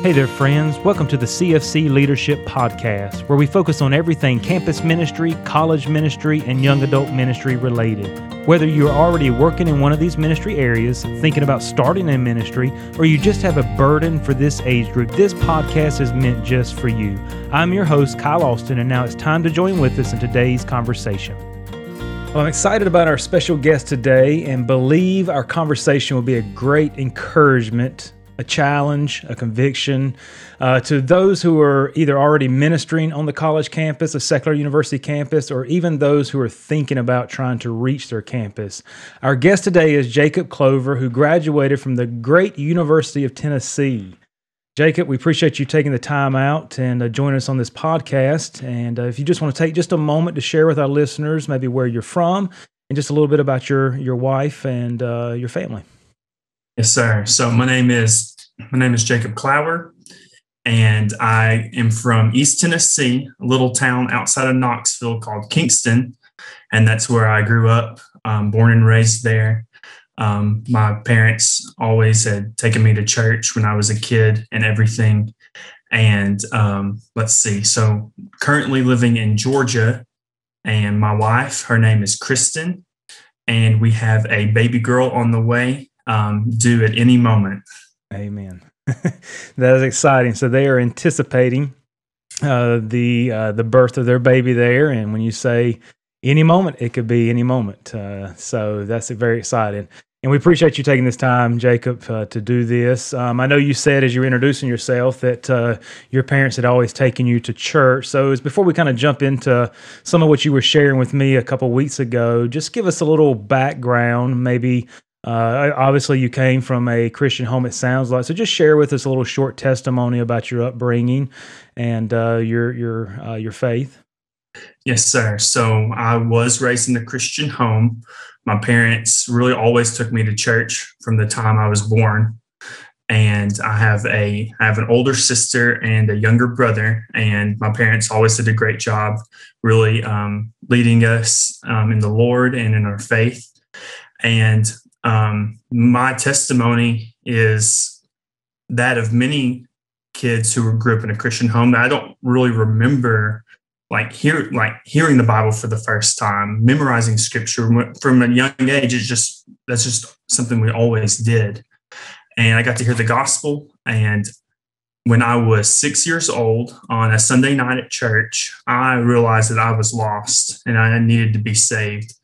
Hey there, friends. Welcome to the CFC Leadership Podcast, where we focus on everything campus ministry, college ministry, and young adult ministry related. Whether you're already working in one of these ministry areas, thinking about starting a ministry, or you just have a burden for this age group, this podcast is meant just for you. I'm your host, Kyle Austin, and now it's time to join with us in today's conversation. Well, I'm excited about our special guest today and believe our conversation will be a great encouragement a challenge, a conviction uh, to those who are either already ministering on the college campus, a secular university campus, or even those who are thinking about trying to reach their campus. Our guest today is Jacob Clower, who graduated from the great University of Tennessee. Jacob, we appreciate you taking the time out and uh, joining us on this podcast. And uh, if you just want to take just a moment to share with our listeners, maybe where you're from, and just a little bit about your your wife and uh, your family. Yes, sir. So my name is my name is Jacob Clower, and I am from East Tennessee, a little town outside of Knoxville called Kingston, and that's where I grew up. Um, born and raised there. Um, my parents always had taken me to church when I was a kid and everything. And um, let's see. So currently living in Georgia, and my wife, her name is Kristen, and we have a baby girl on the way um, due at any moment. Amen. that is exciting. So they are anticipating uh, the uh, the birth of their baby there, and when you say any moment, it could be any moment. Uh, so that's very exciting. And we appreciate you taking this time, Jacob, uh, to do this. Um, I know you said as you were introducing yourself that uh, your parents had always taken you to church. So, before we kind of jump into some of what you were sharing with me a couple weeks ago, just give us a little background, maybe uh, obviously, you came from a Christian home, it sounds like. So, just share with us a little short testimony about your upbringing and uh, your your uh, your faith. Yes, sir. So, I was raised in a Christian home. My parents really always took me to church from the time I was born. And I have a I have an older sister and a younger brother, and my parents always did a great job, really um, leading us um, in the Lord and in our faith. And um, my testimony is that of many kids who grew up in a Christian home that I don't really remember like hear like hearing the Bible for the first time, memorizing scripture from a young age. It's just that's just something we always did. And I got to hear the gospel. And when I was six years old on a Sunday night at church, I realized that I was lost and I needed to be saved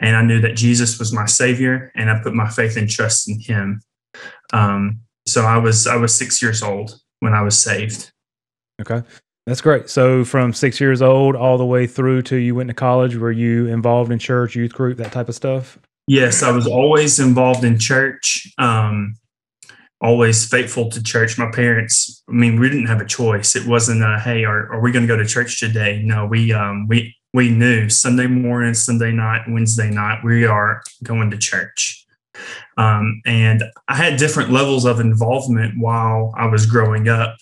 and I knew that Jesus was my Savior, and I put my faith and trust in Him. Um, so I was I was six years old when I was saved. Okay, that's great. So from six years old all the way through to you went to college, were you involved in church, youth group, that type of stuff? Yes, I was always involved in church. Um, always faithful to church. My parents, I mean, we didn't have a choice. It wasn't a, hey, are, are we going to go to church today? No, we um, we we knew Sunday morning, Sunday night, Wednesday night, we are going to church. Um, and I had different levels of involvement while I was growing up.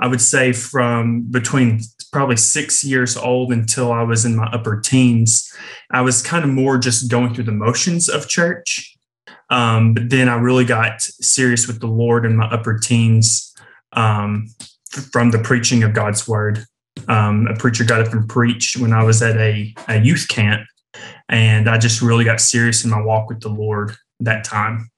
I would say from between probably six years old until I was in my upper teens, I was kind of more just going through the motions of church. Um, but then I really got serious with the Lord in my upper teens um, from the preaching of God's word um, a preacher got up and preached when I was at a, a youth camp. And I just really got serious in my walk with the Lord that time.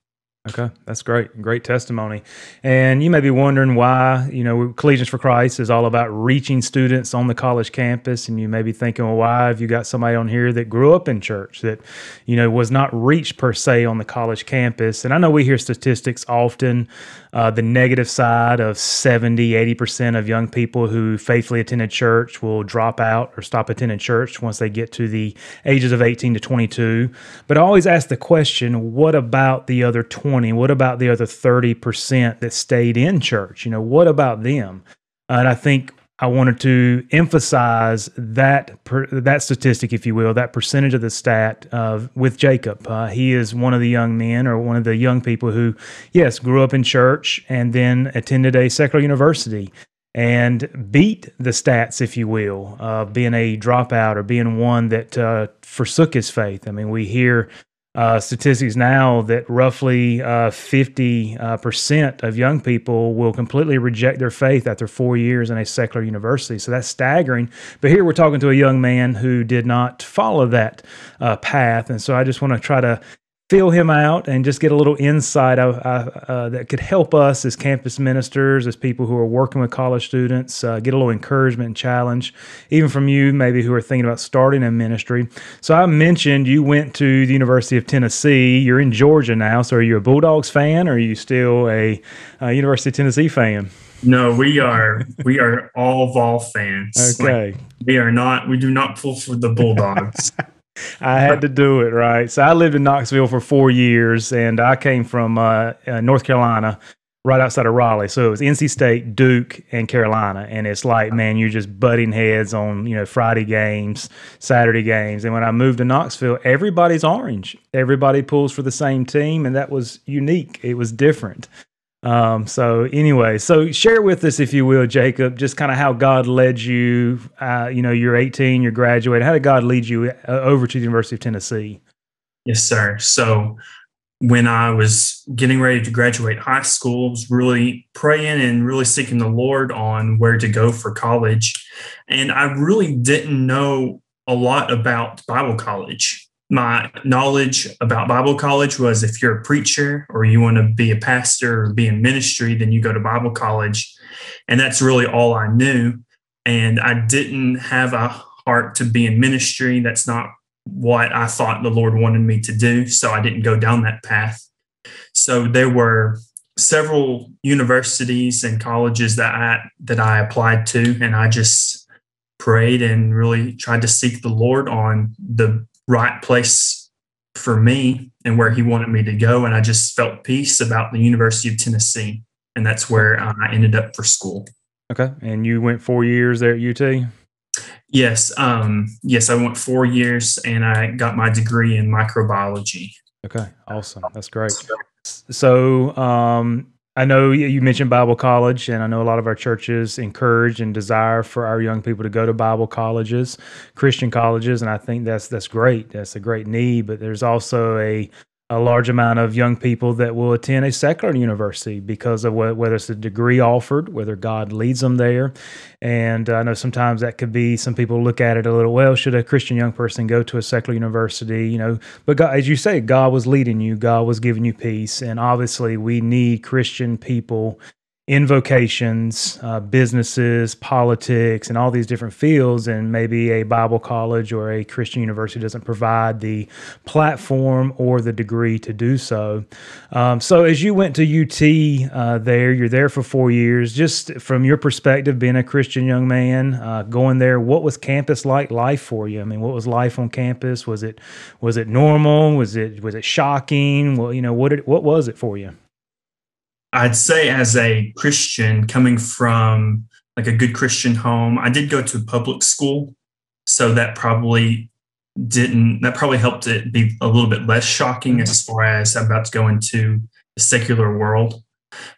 Okay, that's great. Great testimony. And you may be wondering why, you know, Collegians for Christ is all about reaching students on the college campus. And you may be thinking, well, why have you got somebody on here that grew up in church that, you know, was not reached per se on the college campus? And I know we hear statistics often uh, the negative side of 70, 80% of young people who faithfully attended church will drop out or stop attending church once they get to the ages of 18 to 22. But I always ask the question what about the other 20? What about the other 30% that stayed in church? You know, what about them? and I think I wanted to emphasize that per, that statistic, if you will, that percentage of the stat uh, with Jacob. Uh, he is one of the young men or one of the young people who, yes, grew up in church and then attended a secular university and beat the stats, if you will, of being a dropout or being one that uh, forsook his faith. I mean, we hear uh, statistics now that roughly uh, 50% uh, of young people will completely reject their faith after four years in a secular university. So that's staggering. But here we're talking to a young man who did not follow that uh, path. And so I just want to try to feel him out and just get a little insight of, uh, uh, that could help us as campus ministers, as people who are working with college students, uh, get a little encouragement and challenge, even from you, maybe who are thinking about starting a ministry. So I mentioned you went to the University of Tennessee. You're in Georgia now. So are you a Bulldogs fan or are you still a, a University of Tennessee fan? No, we are we are all Vol fans. Okay. Like, we are not we do not pull for the Bulldogs. I had to do it right. So I lived in Knoxville for four years, and I came from uh, uh, North Carolina, right outside of Raleigh. So it was NC State, Duke, and Carolina, and it's like, man, you're just butting heads on you know Friday games, Saturday games. And when I moved to Knoxville, everybody's orange. Everybody pulls for the same team, and that was unique. It was different. Um, so anyway, so share with us, if you will, Jacob, just kind of how God led you. Uh, you know, you're 18, you're graduating. How did God lead you uh, over to the University of Tennessee? Yes, sir. So when I was getting ready to graduate high school, I was really praying and really seeking the Lord on where to go for college. And I really didn't know a lot about Bible college my knowledge about Bible college was if you're a preacher or you want to be a pastor or be in ministry, then you go to Bible college. And that's really all I knew. And I didn't have a heart to be in ministry. That's not what I thought the Lord wanted me to do. So I didn't go down that path. So there were several universities and colleges that I that I applied to and I just prayed and really tried to seek the Lord on the right place for me and where he wanted me to go. And I just felt peace about the University of Tennessee. And that's where I ended up for school. Okay. And you went four years there at UT? Yes. Um, yes, I went four years and I got my degree in microbiology. Okay. Awesome. That's great. So, um, I know you mentioned Bible college, and I know a lot of our churches encourage and desire for our young people to go to Bible colleges, Christian colleges, and I think that's that's great. That's a great need. But there's also a a large amount of young people that will attend a secular university because of whether it's a degree offered, whether God leads them there. And I know sometimes that could be some people look at it a little, well, should a Christian young person go to a secular university? You know, but God, as you say, God was leading you, God was giving you peace. And obviously, we need Christian people in vocations, uh, businesses, politics, and all these different fields. And maybe a Bible college or a Christian university doesn't provide the platform or the degree to do so. Um, so, as you went to UT uh, there, you're there for four years. Just from your perspective, being a Christian young man, uh, going there, what was campus like life for you? I mean, what was life on campus? Was it was it normal? Was it was it shocking? Well, you know, what did, what was it for you? I'd say as a Christian coming from like a good Christian home, I did go to public school. So that probably didn't, that probably helped it be a little bit less shocking mm-hmm. as far as I'm about to go into the secular world.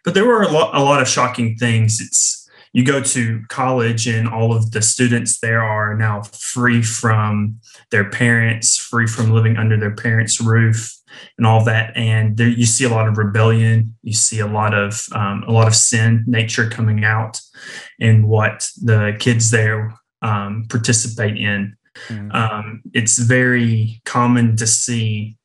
But there were a lot, a lot of shocking things. It's, you go to college and all of the students there are now free from their parents, free from living under their parents' roof and all that. And there, you see a lot of rebellion. You see a lot of um, a lot of sin nature coming out in what the kids there um, participate in. Mm-hmm. Um, it's very common to see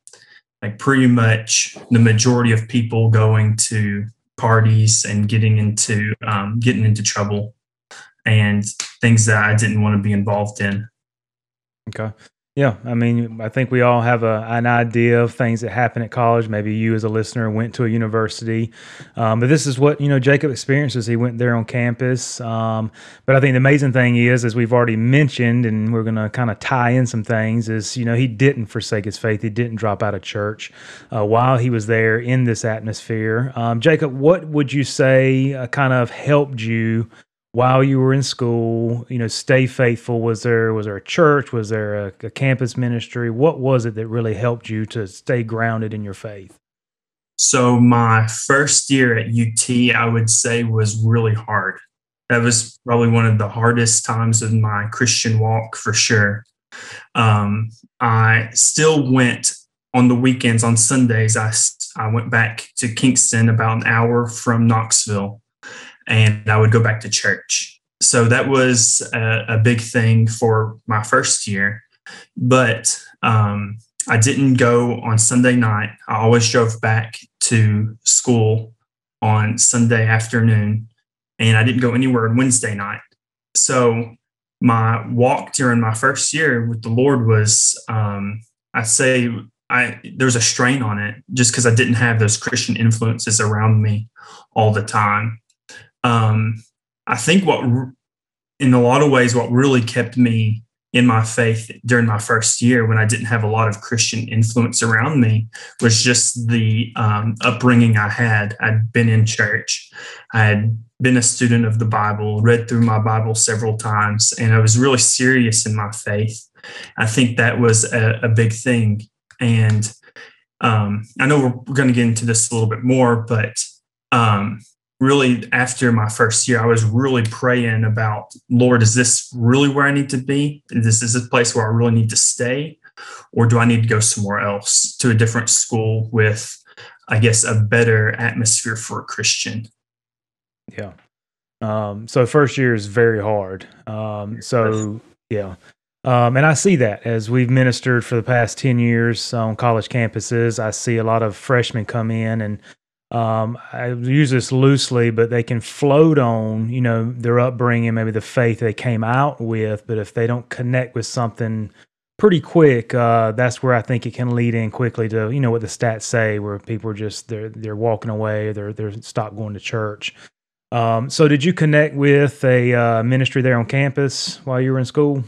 like pretty much the majority of people going to parties and getting into um, getting into trouble and things that I didn't want to be involved in. Okay. Yeah, I mean, I think we all have a, an idea of things that happen at college. Maybe you, as a listener, went to a university, um, but this is what you know Jacob experiences. He went there on campus. Um, but I think the amazing thing is, as we've already mentioned, and we're going to kind of tie in some things, is you know he didn't forsake his faith. He didn't drop out of church uh, while he was there in this atmosphere. Um, Jacob, what would you say uh, kind of helped you? While you were in school you know stay faithful. Was there was there a church? Was there a, a, campus ministry? What was it that really helped you to stay grounded in your faith? So my first year at ut i would say was really hard. That was probably one of the hardest times of my christian walk for sure. Um, i still went on the weekends, on Sundays, I, I went back to Kingston about an hour from Knoxville and I would go back to church. So that was a, a big thing for my first year. But um, I didn't go on Sunday night. I always drove back to school on Sunday afternoon, and I didn't go anywhere on Wednesday night. So my walk during my first year with the Lord was, um, I'd say, I there's a strain on it just because I didn't have those Christian influences around me all the time. Um, I think what, in a lot of ways, what really kept me in my faith during my first year when I didn't have a lot of Christian influence around me was just the um, upbringing I had. I'd been in church, I had been a student of the Bible, read through my Bible several times, and I was really serious in my faith. I think that was a, a big thing. And um, I know we're, going to get into this a little bit more, but um, really after my first year, I was really praying about, Lord, is this really where I need to be? Is this is this place where I really need to stay? Or do I need to go somewhere else to a different school with, I guess, a better atmosphere for a Christian? Yeah. Um, so first year is very hard. Um, so yeah. Um, and I see that as we've ministered for the past 10 years on college campuses. I see a lot of freshmen come in and um, I use this loosely, but they can float on, you know, their upbringing, maybe the faith they came out with. But if they don't connect with something pretty quick, uh, that's where I think it can lead in quickly to, you know, what the stats say, where people are just they're they're walking away, they're they're stop going to church. Um, so, did you connect with a uh, ministry there on campus while you were in school?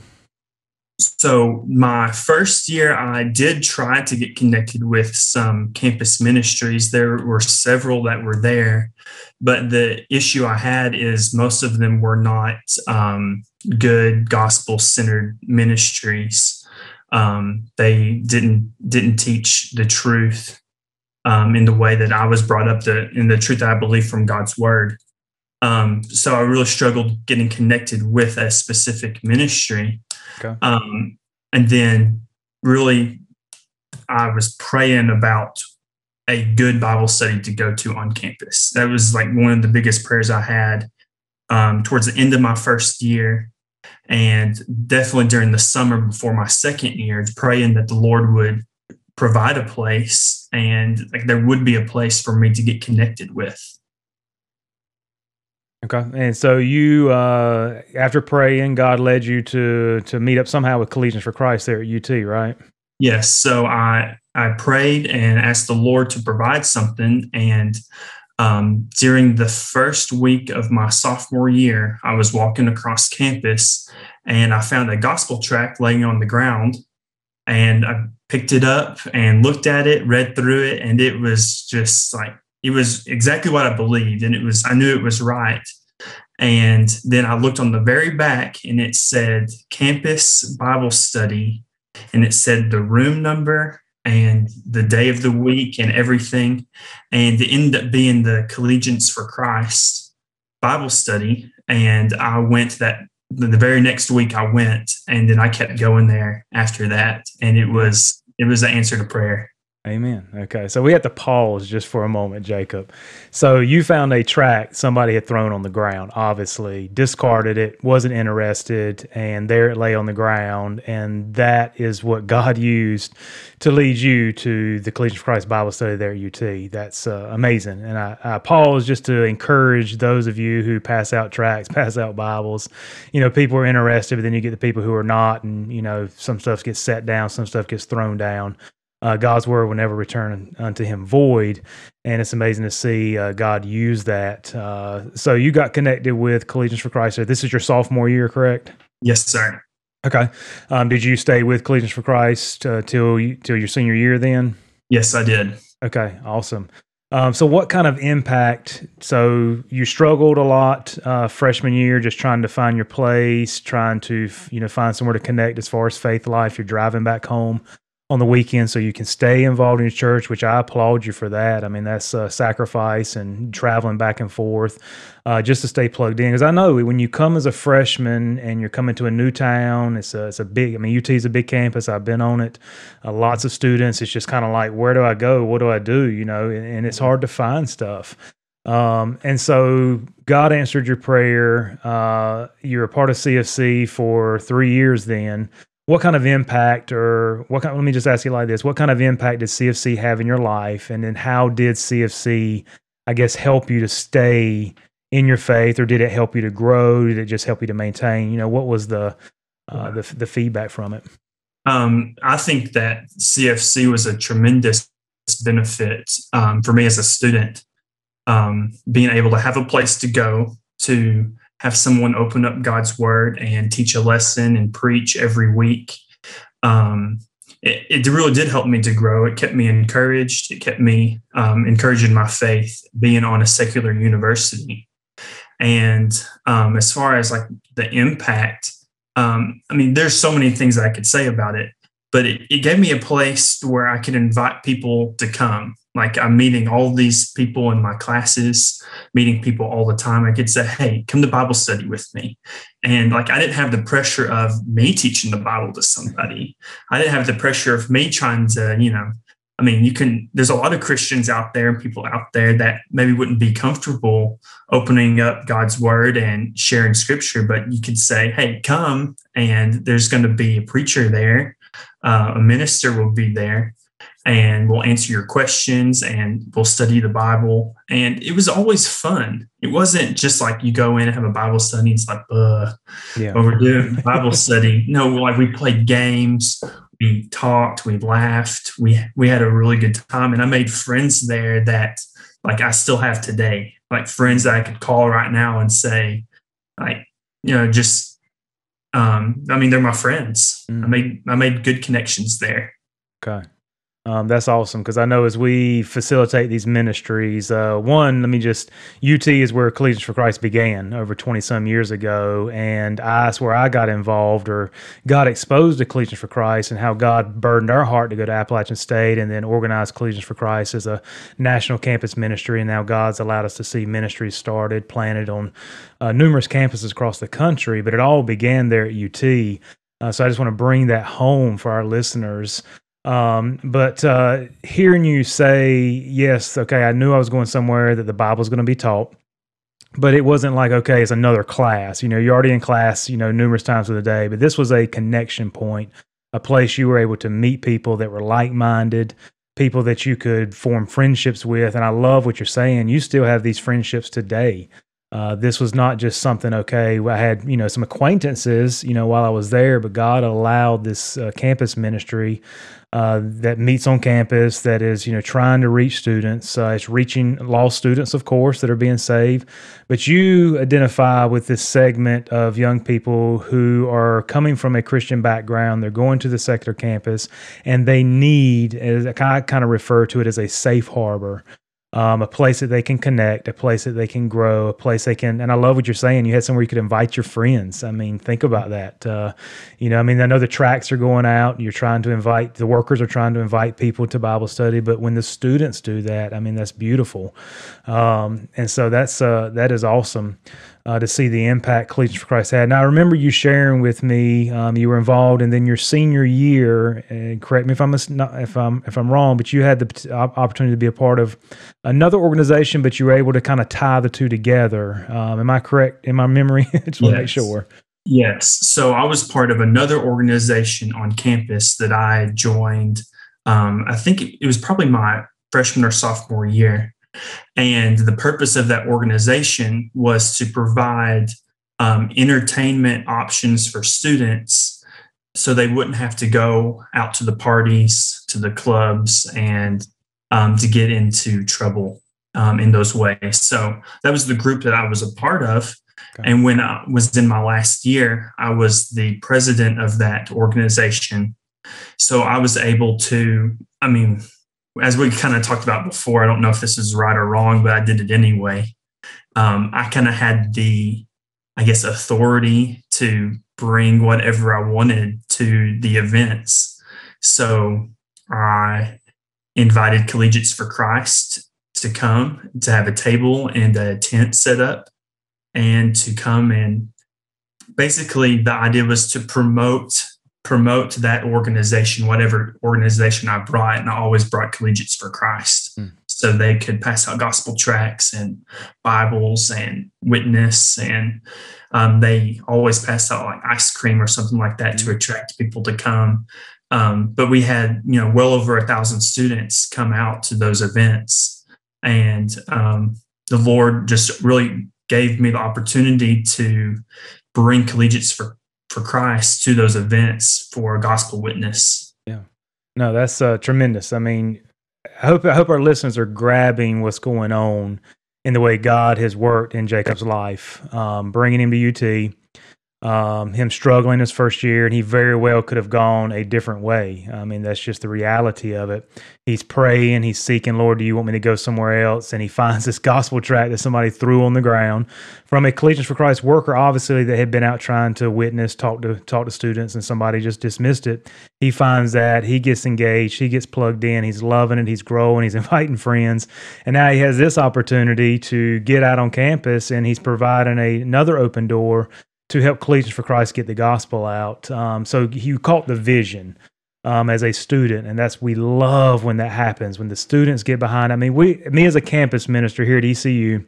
So, my first year, I did try to get connected with some campus ministries. There were several that were there, but the issue I had is most of them were not um, good gospel centered ministries. Um, they didn't didn't teach the truth um, in the way that I was brought up to, in the truth I believe from God's word. Um, so I really struggled getting connected with a specific ministry. Okay. Um, and then really, I was praying about a good Bible study to go to on campus. That was like one of the biggest prayers I had um, towards the end of my first year. And definitely during the summer before my second year, praying that the Lord would provide a place and like there would be a place for me to get connected with. Okay, and so you, uh, after praying, God led you to to meet up somehow with Collegians for Christ there at UT, right? Yes. So I I prayed and asked the Lord to provide something, and um, during the first week of my sophomore year, I was walking across campus, and I found a gospel tract laying on the ground, and I picked it up and looked at it, read through it, and it was just like it was exactly what I believed, and it was I knew it was right. And then I looked on the very back, and it said campus Bible study, and it said the room number and the day of the week and everything, and it ended up being the Collegians for Christ Bible study. And I went that the very next week I went, and then I kept going there after that, and it was it was the answer to prayer. Amen. Okay. So we have to pause just for a moment, Jacob. So you found a track somebody had thrown on the ground, obviously, discarded it, wasn't interested, and there it lay on the ground. And that is what God used to lead you to the Collegian for Christ Bible study there at UT. That's uh, amazing. And I, I pause just to encourage those of you who pass out tracts, pass out Bibles. You know, people are interested, but then you get the people who are not. And, you know, some stuff gets set down, some stuff gets thrown down uh, God's word will never return unto him void. And it's amazing to see uh, God use that. Uh, so you got connected with Collegians for Christ. This is your sophomore year, correct? Yes, sir. Okay. Um, did you stay with Collegians for Christ uh, till till your senior year? Then. Yes, I did. Okay. Awesome. Um, so, what kind of impact? So, you struggled a lot uh, freshman year, just trying to find your place, trying to you know find somewhere to connect as far as faith life. You're driving back home on the weekend so you can stay involved in your church, which I applaud you for that. I mean, that's a sacrifice and traveling back and forth uh, just to stay plugged in. Because I know when you come as a freshman and you're coming to a new town, it's a, it's a big, I mean, UT is a big campus. I've been on it, uh, lots of students. It's just kind of like, where do I go? What do I do? You know, and, and it's hard to find stuff. Um, and so God answered your prayer. Uh, you're a part of CFC for three years then what kind of impact or what kind, let me just ask you like this what kind of impact did cfc have in your life? And then how did cfc i guess help you to stay in your faith or did it help you to grow? Did it just help you to maintain? You know what was the uh, the, the feedback from it? Um, i think that cfc was a tremendous benefit um, for me as a student. Um, being able to have a place to go to have someone open up God's word and teach a lesson and preach every week. Um, it, it, really did help me to grow. It kept me encouraged. It kept me um, encouraged in my faith being on a secular university. And um, as far as like the impact, um, I mean, there's so many things I could say about it, but it, it gave me a place where I could invite people to come like I'm meeting all these people in my classes, meeting people all the time. I could say, hey, come to Bible study with me. And like I didn't have the pressure of me teaching the Bible to somebody. I didn't have the pressure of me trying to, you know, I mean, you can, there's a lot of Christians out there and people out there that maybe wouldn't be comfortable opening up God's word and sharing scripture, but you could say, hey, come, and there's going to be a preacher there, uh, a minister will be there and we'll answer your questions and we'll study the Bible. And it was always fun. It wasn't just like you go in and have a Bible study. It's like, uh, yeah. we're doing Bible study. No, like we played games, we talked, we laughed, we we had a really good time. And I made friends there that like I still have today. Like friends that I could call right now and say, like, you know, just um, I mean, they're my friends. Mm. I made I made good connections there. Okay. Um, that's awesome because I know as we facilitate these ministries, uh, one, let me just UT is where Collegians for Christ began over 20 some years ago. And I, that's where I got involved or got exposed to Collegians for Christ and how God burdened our heart to go to Appalachian State and then organize Collegians for Christ as a national campus ministry. And now God's allowed us to see ministries started, planted on uh, numerous campuses across the country. But it all began there at UT. Uh, so I just want to bring that home for our listeners. Um, but uh, hearing you say, yes, okay, I knew I was going somewhere that the Bible is going to be taught, but it wasn't like, okay, it's another class. You know, you're already in class, you know, numerous times of the day, but this was a connection point, a place you were able to meet people that were like minded, people that you could form friendships with. And I love what you're saying. You still have these friendships today. Uh, this was not just something okay i had you know some acquaintances you know while i was there but god allowed this uh, campus ministry uh, that meets on campus that is you know trying to reach students. Uh, it's reaching lost students of course that are being saved. But you identify with this segment of young people who are coming from a christian background. They're going to the secular campus and they need as i kind of refer to it as a safe harbor um, a place that they can connect, a place that they can grow, a place they can. And I love what you're saying. You had somewhere you could invite your friends. I mean, think about that. Uh, you know, I mean, I know the tracks are going out. You're trying to invite the workers are trying to invite people to Bible study, but when the students do that, I mean, that's beautiful. Um, and so that's uh, that is awesome uh, to see the impact Collegians for Christ had. Now, I remember you sharing with me um, you were involved, and then your senior year. And correct me if I'm if I'm if I'm wrong, but you had the opportunity to be a part of another organization, but you were able to kind of tie the two together. Um, am I correct in my memory? Just want to make sure. Yes. So I was part of another organization on campus that I joined. Um, I think it was probably my freshman or sophomore year. And the purpose of that organization was to provide um, entertainment options for students so they wouldn't have to go out to the parties, to the clubs, and um, to get into trouble um, in those ways. So that was the group that I was a part of. Okay. And when I was in my last year, I was the president of that organization. So I was able to, I mean, as we kind of talked about before, I don't know if this is right or wrong, but I did it anyway. Um, I kind of had the, I guess, authority to bring whatever I wanted to the events. So I invited Collegiates for Christ to come to have a table and a tent set up and to come and basically the idea was to promote promote that organization whatever organization i brought and i always brought collegiates for christ mm. so they could pass out gospel tracts and bibles and witness and um, they always pass out like ice cream or something like that mm. to hmm. attract people to come um, but we had you know well over a thousand students come out to those events and um, the lord just really gave me the opportunity to bring collegiates for for Christ to those events for gospel witness. Yeah, no, that's uh, tremendous. I mean, I hope I hope our listeners are grabbing what's going on in the way God has worked in Jacob's life, um, bringing him to UT, um, him struggling his first year, and he very well could have gone a different way. I mean, that's just the reality of it. He's praying, he's seeking, Lord, do you want me to go somewhere else? And he finds this gospel tract that somebody threw on the ground from a Collegians for Christ worker, obviously that had been out trying to witness, talk to talk to students, and somebody just dismissed it. He finds that he gets engaged, he gets plugged in, he's loving it, he's growing, he's inviting friends, and now he has this opportunity to get out on campus, and he's providing a, another open door to help Collegians for Christ get the gospel out. Um, so you caught the vision um, as a student, and that's we love when that happens when the students get behind. I mean, we me as a campus minister here at ECU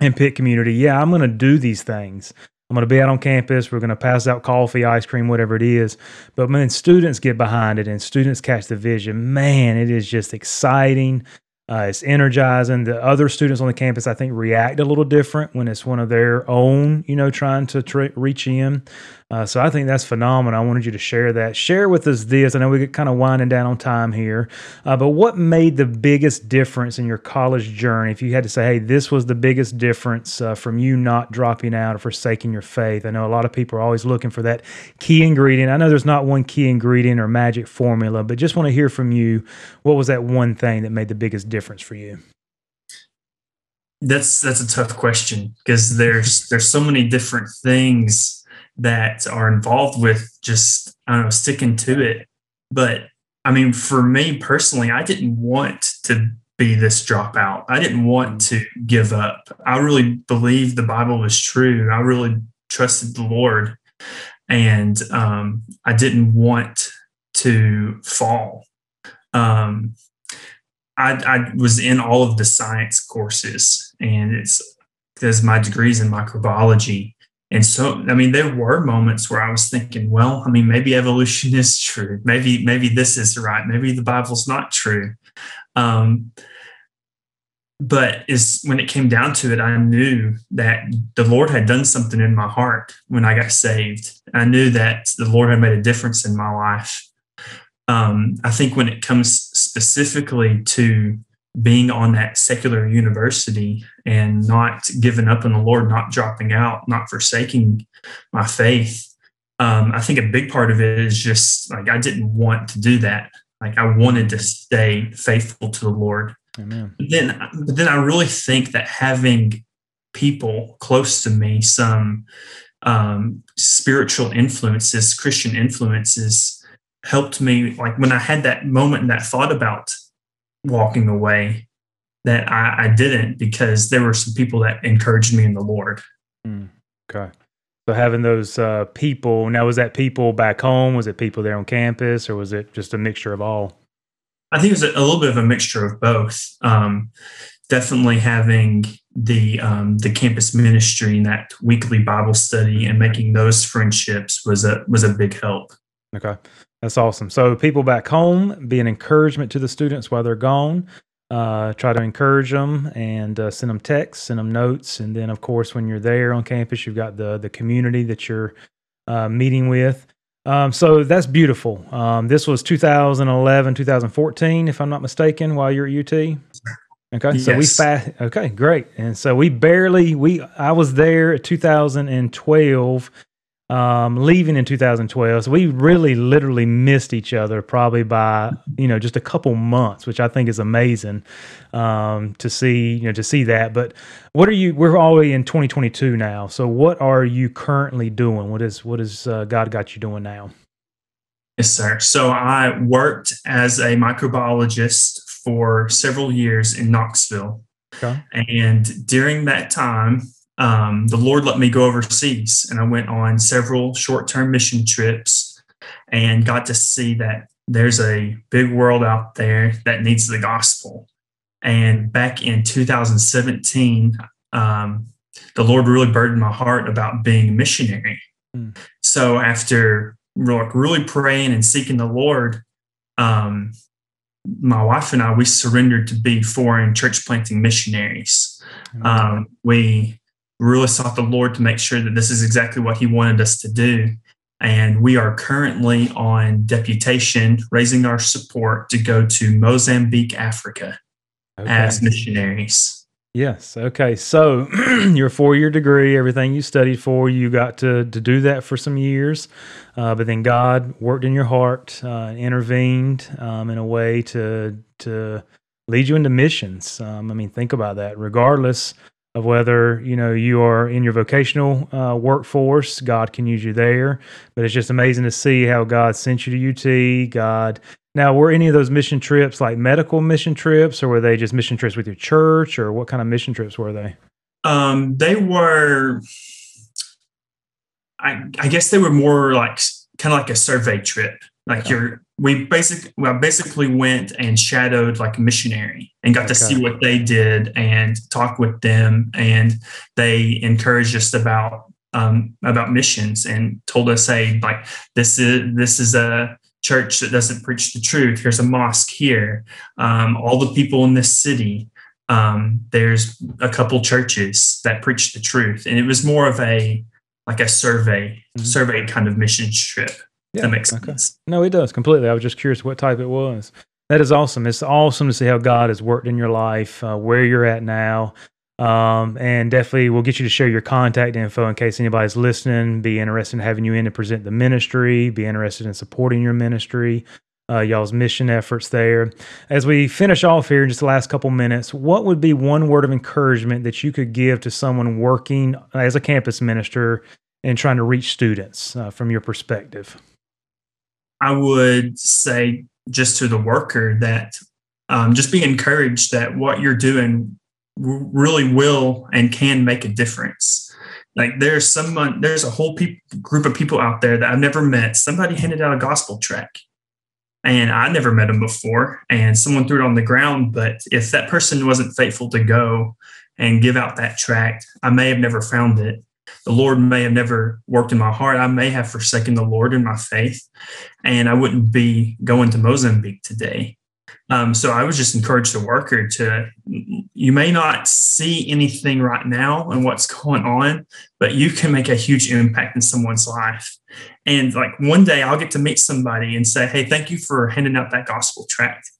and Pitt Community, yeah, I'm going to do these things. I'm going to be out on campus. We're going to pass out coffee, ice cream, whatever it is. But when students get behind it and students catch the vision, man, it is just exciting. Uh, it's energizing. The other students on the campus, I think, react a little different when it's one of their own, you know, trying to reach in. Uh, so I think that's phenomenal. I wanted you to share that. Share with us this. I know we get kind of winding down on time here, uh, but what made the biggest difference in your college journey? If you had to say, hey, this was the biggest difference uh, from you not dropping out or forsaking your faith. I know a lot of people are always looking for that key ingredient. I know there's not one key ingredient or magic formula, but just want to hear from you. What was that one thing that made the biggest difference for you? That's that's a tough question because there's there's so many different things that are involved with just I don't know sticking to it. But I mean, for me personally, I didn't want to be this dropout. I didn't want mm. to give up. I really believed the Bible was true. I really trusted the Lord, and um, I didn't want to fall. Um, I, I was in all of the science courses, and it's because my degrees in microbiology and so, I mean, there were moments where I was thinking, well, I mean, maybe evolution is true. Maybe, maybe this is right. Maybe the Bible's not true. Um, but is when it came down to it, I knew that the Lord had done something in my heart when I got saved. I knew that the Lord had made a difference in my life. Um, I think when it comes specifically to being on that secular university and not giving up on the Lord, not dropping out, not forsaking my faith. Um, I think a big part of it is just like I didn't want to do that. Like I wanted to stay faithful to the Lord. Amen. But then, but then I really think that having people close to me, some um, spiritual influences, Christian influences, helped me. Like when I had that moment and that thought about walking away that I, I didn't because there were some people that encouraged me in the Lord. Mm, okay. So having those uh, people now was that people back home? Was it people there on campus, or was it just a mixture of all? I think it was a, a little bit of a mixture of both. Um, definitely having the um, the campus ministry and that weekly Bible study and making those friendships was a was a big help. Okay. That's awesome. So people back home be an encouragement to the students while they're gone. Uh, try to encourage them and uh, send them texts, send them notes, and then of course when you're there on campus, you've got the the community that you're uh, meeting with. Um, so that's beautiful. Um, this was 2011, 2014, if I'm not mistaken, while you're at UT. Okay, yes. so we fast. Okay, great. And so we barely we I was there at 2012 um, leaving in 2012. So we really literally missed each other probably by, you know, just a couple months, which I think is amazing um, to see, you know, to see that. But what are you, we're already in 2022 now. So what are you currently doing? What is, what is uh, God got you doing now? Yes, sir. So I worked as a microbiologist for several years in Knoxville. Okay. And during that time, um, the Lord let me go overseas, and I went on several short term mission trips and got to see that there's a big world out there that needs the gospel. And back in 2017, um, the Lord really burdened my heart about being a missionary. Mm. So after really praying and seeking the Lord, um, my wife and I we surrendered to be foreign church planting missionaries. Mm. Um, we really sought the Lord to make sure that this is exactly what He wanted us to do. And we are currently on deputation, raising our support to go to Mozambique, Africa okay. as missionaries. Yes. Okay. So your four year degree, everything you studied for, you got to, to do that for some years. Uh, but then God worked in your heart, uh, intervened um, in a way to, to lead you into missions. Um, I mean, think about that. Regardless of whether you know you are in your vocational uh, workforce, God can use you there. But it's just amazing to see how God sent you to UT. God now, were any of those mission trips like medical mission trips, or were they just mission trips with your church, or what kind of mission trips were they? Um, they were, I, I guess they were more like kind of like a survey trip. Like okay. you're, we basically, well, basically went and shadowed like a missionary and got okay. to see what they did and talk with them, and they encouraged us about um, about missions and told us, hey, like this is this is a church that doesn't preach the truth. Here's a mosque here. Um, all the people in this city. Um, there's a couple churches that preach the truth, and it was more of a like a survey, mm-hmm. survey kind of mission trip. Yeah, that makes okay. sense. No, it does completely. I was just curious what type it was. That is awesome. It's awesome to see how God has worked in your life, uh, where you're at now, um, and definitely we'll get you to share your contact info in case anybody's listening, be interested in having you in to present the ministry, be interested in supporting your ministry, uh, y'all's mission efforts there. As we finish off here in just the last couple minutes, what would be one word of encouragement that you could give to someone working as a campus minister and trying to reach students uh, from your perspective? I would say just to the worker that um, just be encouraged that what you're doing really will and can make a difference. Like there's someone, there's a whole pe- group of people out there that I've never met. Somebody handed out a gospel tract and I never met them before, and someone threw it on the ground. But if that person wasn't faithful to go and give out that tract, I may have never found it. The Lord may have never worked in my heart. I may have forsaken the Lord in my faith, and I wouldn't be going to Mozambique today. Um, so I would just encourage the worker to, you may not see anything right now and what's going on, but you can make a huge impact in someone's life. And like one day I'll get to meet somebody and say, Hey, thank you for handing out that gospel tract.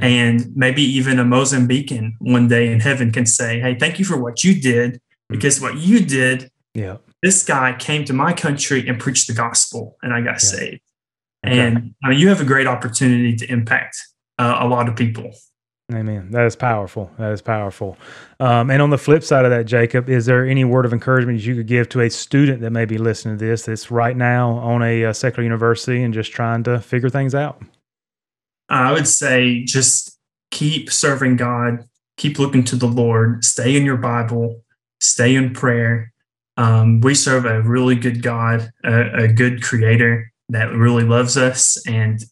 And maybe even a Mozambican one day in heaven can say, Hey, thank you for what you did, mm-hmm. because what you did, yeah, this guy came to my country and preached the gospel and I got yeah. saved. Okay. And I mean, you have a great opportunity to impact uh, a lot of people. Amen. That is powerful. That is powerful. Um, and on the flip side of that, Jacob, is there any word of encouragement you could give to a student that may be listening to this that's right now on a, a uh, secular university and just trying to figure things out? I would say just keep serving God, keep looking to the Lord, stay in your Bible, stay in prayer. Um, we serve a really good God, a, a good creator that really loves us and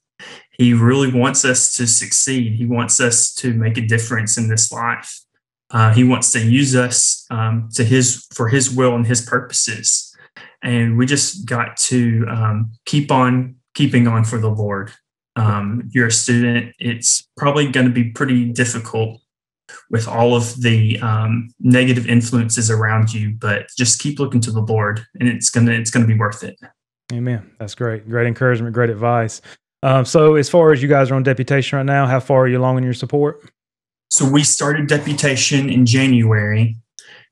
he really wants us to succeed. He wants us to make a difference in this life. Uh, he wants to use us um, to his for his will and his purposes, and we just got to um, keep on keeping on for the Lord. Um, you're a student, it's probably going to be pretty difficult with all of the um, negative influences around you, but just keep looking to the Lord, and it's gonna it's gonna be worth it. Amen. That's great. Great encouragement. Great advice. Um, so, as far as you guys are on deputation right now, how far are you along in your support? So, we started deputation in January.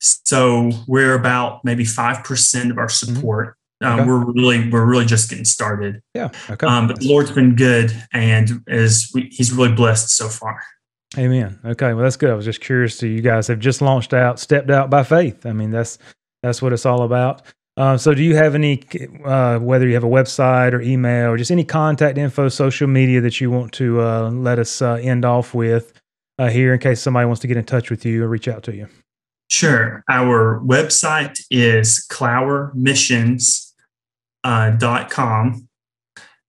So, we're about maybe 5% of our mm-hmm. support. Mm-hmm. Um, We're really, we're really just getting started. Yeah. Okay. Um, but the Lord's been good and is He's really blessed so far. Amen. Okay. Well, that's good. I was just curious. So, you guys have just launched out, stepped out by faith. I mean, that's that's what it's all about. Uh, so, do you have any, uh, whether you have a website or email or just any contact info, social media that you want to uh, let us uh, end off with uh, here in case somebody wants to get in touch with you or reach out to you? Sure. Our website is clowermissions.com.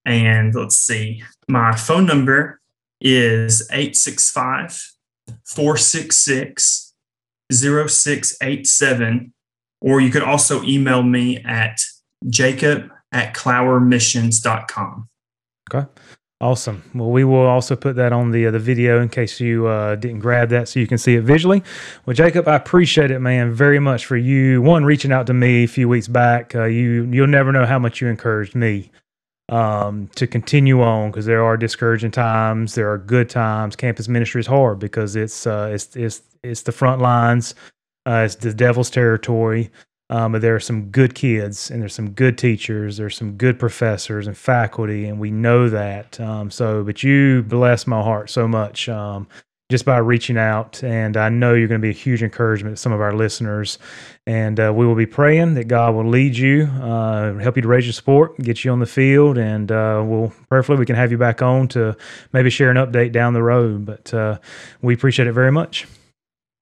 and let's see, my phone number is 865 466 0687 or you could also email me at jacob at clowermissions.com. Okay. Awesome. Well, we will also put that on the uh, the video in case you uh, didn't grab that, so you can see it visually. Well, Jacob, I appreciate it, man, very much for you. One reaching out to me a few weeks back. Uh, you you'll never know how much you encouraged me um, to continue on because there are discouraging times, there are good times. Campus ministry is hard because it's uh, it's it's it's the front lines, uh, it's the devil's territory. Um, but there are some good kids and there's some good teachers, there's some good professors and faculty, and we know that. Um, so, but you bless my heart so much um, just by reaching out, and I know you're going to be a huge encouragement to some of our listeners. And uh, we will be praying that God will lead you, uh, help you to raise your sport, get you on the field, and uh, we'll prayerfully we can have you back on to maybe share an update down the road. But uh, we appreciate it very much.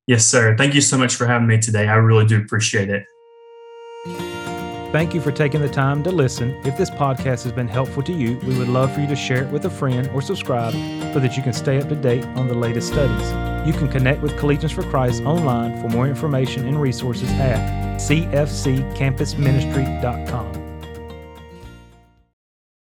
Yes, sir. Thank you so much for having me today. I really do appreciate it. Thank you for taking the time to listen. If this podcast has been helpful to you, we would love for you to share it with a friend or subscribe so that you can stay up to date on the latest studies. You can connect with Collegians for Christ online for more information and resources at cfccampusministry.com.